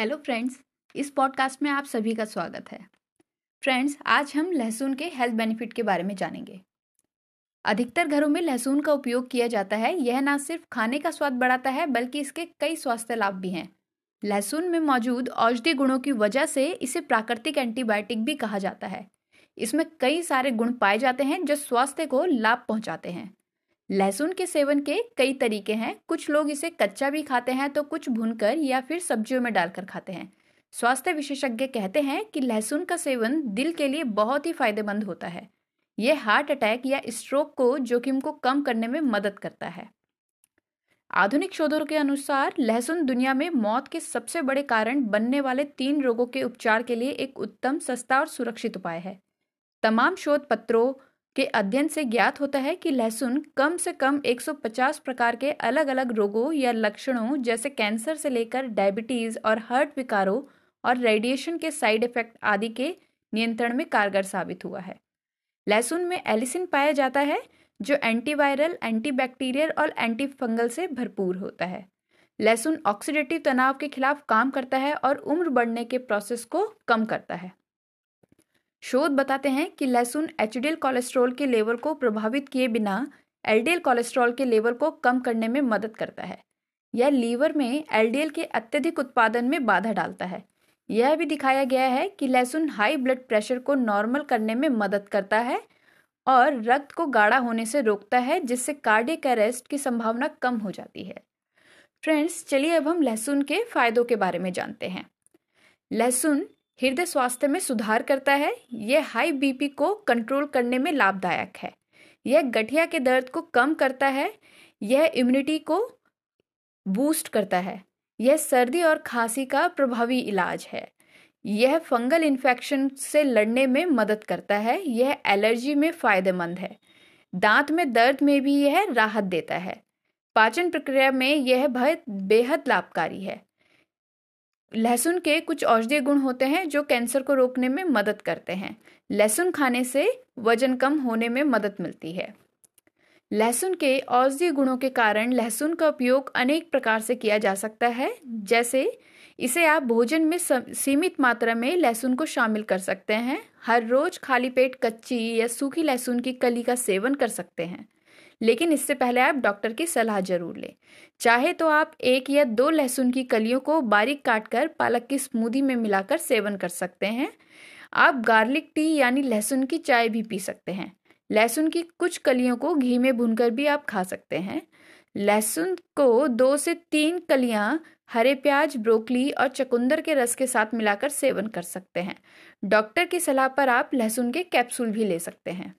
Hello friends इस podcast में आप सभी का स्वागत है। फ्रेंड्स आज हम लहसुन के हेल्थ बेनिफिट के बारे में जानेंगे। अधिकतर घरों में लहसुन का उपयोग किया जाता है। यह ना सिर्फ़ खाने का स्वाद बढ़ाता है, बल्कि इसके कई स्वास्थ्य लाभ भी हैं। लहसुन में मौजूद औषधि गुणों की वजह से इसे प्राकृतिक एंटीबायोटिक भी कहा जाता है। इसमें कई सारे गुण पाए जाते हैं जो स्वास्थ्य को लाभ पहुंचाते हैं। लहसुन के सेवन के कई तरीके हैं। कुछ लोग इसे कच्चा भी खाते हैं तो कुछ भूनकर या फिर सब्जियों में डालकर खाते हैं। स्वास्थ्य विशेषज्ञ कहते हैं कि लहसुन का सेवन दिल के लिए बहुत ही फ़ायदेमंद होता है। यह हार्ट अटैक या स्ट्रोक को जोखिम को कम करने में मदद करता है। आधुनिक शोधों के अनुसार लहसुन दुनिया में मौत के सबसे बड़े कारण बनने वाले तीन रोगों के उपचार के लिए एक उत्तम, सस्ता और सुरक्षित उपाय है। तमाम शोध पत्रों के अध्ययन से ज्ञात होता है कि लहसुन कम से कम 150 प्रकार के अलग अलग रोगों या लक्षणों जैसे कैंसर से लेकर डायबिटीज़ और हार्ट विकारों और रेडिएशन के साइड इफ़ेक्ट आदि के नियंत्रण में कारगर साबित हुआ है। लहसुन में एलिसिन पाया जाता है, जो एंटीवायरल, एंटीबैक्टीरियल और एंटी फंगल से भरपूर होता है। लहसुन ऑक्सीडेटिव तनाव के खिलाफ काम करता है और उम्र बढ़ने के प्रोसेस को कम करता है। शोध बताते हैं कि लहसुन एचडीएल कोलेस्ट्रॉल के लेवल को प्रभावित किए बिना एलडीएल कोलेस्ट्रॉल के लेवल को कम करने में मदद करता है। यह लीवर में एलडीएल के अत्यधिक उत्पादन में बाधा डालता है। यह भी दिखाया गया है कि लहसुन हाई ब्लड प्रेशर को नॉर्मल करने में मदद करता है और रक्त को गाढ़ा होने से रोकता है, जिससे कार्डियक अरेस्ट की संभावना कम हो जाती है। फ्रेंड्स, चलिए अब हम लहसुन के फायदों के बारे में जानते हैं। लहसुन हृदय स्वास्थ्य में सुधार करता है, यह हाई बीपी को कंट्रोल करने में लाभदायक है। यह गठिया के दर्द को कम करता है, यह इम्यूनिटी को बूस्ट करता है, यह सर्दी और खांसी का प्रभावी इलाज है। यह फंगल इन्फेक्शन से लड़ने में मदद करता है, यह एलर्जी में फ़ायदेमंद है। दांत में दर्द में भी यह राहत देता है। पाचन प्रक्रिया में यह बहुत बेहद लाभकारी है। लहसुन के कुछ औषधीय गुण होते हैं जो कैंसर को रोकने में मदद करते हैं। लहसुन खाने से वज़न कम होने में मदद मिलती है। लहसुन के औषधीय गुणों के कारण लहसुन का उपयोग अनेक प्रकार से किया जा सकता है। जैसे, इसे आप भोजन में सीमित मात्रा में लहसुन को शामिल कर सकते हैं। हर रोज खाली पेट कच्ची या सूखी लहसुन की कली का सेवन कर सकते हैं। लेकिन इससे पहले आप डॉक्टर की सलाह ज़रूर लें। चाहे तो आप एक या दो लहसुन की कलियों को बारीक काटकर पालक की स्मूदी में मिलाकर सेवन कर सकते हैं। आप गार्लिक टी यानी लहसुन की चाय भी पी सकते हैं। लहसुन की कुछ कलियों को घी में भूनकर भी आप खा सकते हैं। लहसुन को दो से तीन कलियाँ हरे प्याज, ब्रोकली और चकुंदर के रस के साथ मिलाकर सेवन कर सकते हैं। डॉक्टर की सलाह पर आप लहसुन के कैप्सूल भी ले सकते हैं।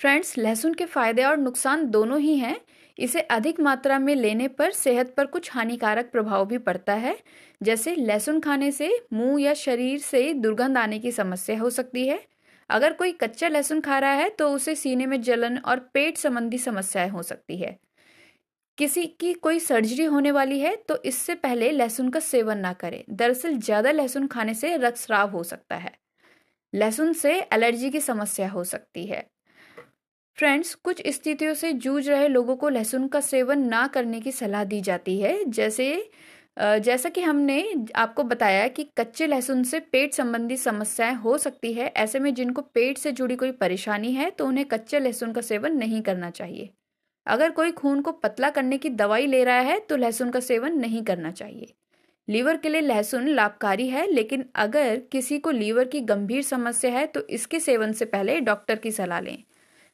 फ्रेंड्स लहसुन के फ़ायदे और नुकसान दोनों ही हैं। इसे अधिक मात्रा में लेने पर सेहत पर कुछ हानिकारक प्रभाव भी पड़ता है। जैसे लहसुन खाने से मुँह या शरीर से दुर्गंध आने की समस्या हो सकती है। अगर कोई कच्चा लहसुन खा रहा है तो उसे सीने में जलन और पेट संबंधी समस्याएँ हो सकती है। किसी की कोई सर्जरी होने वाली है तो इससे पहले लहसुन का सेवन ना करें। दरअसल, ज़्यादा लहसुन खाने से रक्तस्राव हो सकता है। लहसुन से एलर्जी की समस्या हो सकती है। फ्रेंड्स कुछ स्थितियों से जूझ रहे लोगों को लहसुन का सेवन ना करने की सलाह दी जाती है। जैसे जैसा कि हमने आपको बताया कि कच्चे लहसुन से पेट संबंधी समस्याएँ हो सकती है, ऐसे में जिनको पेट से जुड़ी कोई परेशानी है तो उन्हें कच्चे लहसुन का सेवन नहीं करना चाहिए। अगर कोई खून को पतला करने की दवाई ले रहा है तो लहसुन का सेवन नहीं करना चाहिए। लीवर के लिए लहसुन लाभकारी है, लेकिन अगर किसी को लीवर की गंभीर समस्या है तो इसके सेवन से पहले डॉक्टर की सलाह लें।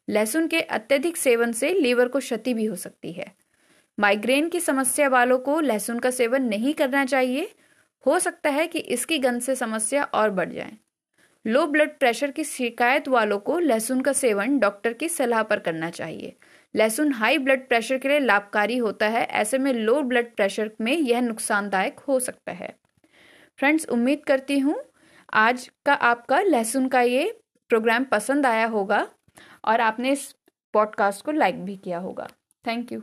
लहसुन के अत्यधिक सेवन से लीवर को क्षति भी हो सकती है। माइग्रेन की समस्या वालों को लहसुन का सेवन नहीं करना चाहिए। हो सकता है कि इसकी गंध से समस्या और बढ़ जाए। लो ब्लड प्रेशर की शिकायत वालों को लहसुन का सेवन डॉक्टर की सलाह पर करना चाहिए। लहसुन हाई ब्लड प्रेशर के लिए लाभकारी होता है। ऐसे में लो ब्लड प्रेशर में यह नुकसानदायक हो सकता है। फ्रेंड्स, उम्मीद करती हूँ आज का आपका लहसुन का ये प्रोग्राम पसंद आया होगा। और आपने इस पॉडकास्ट को लाइक भी किया होगा। Thank you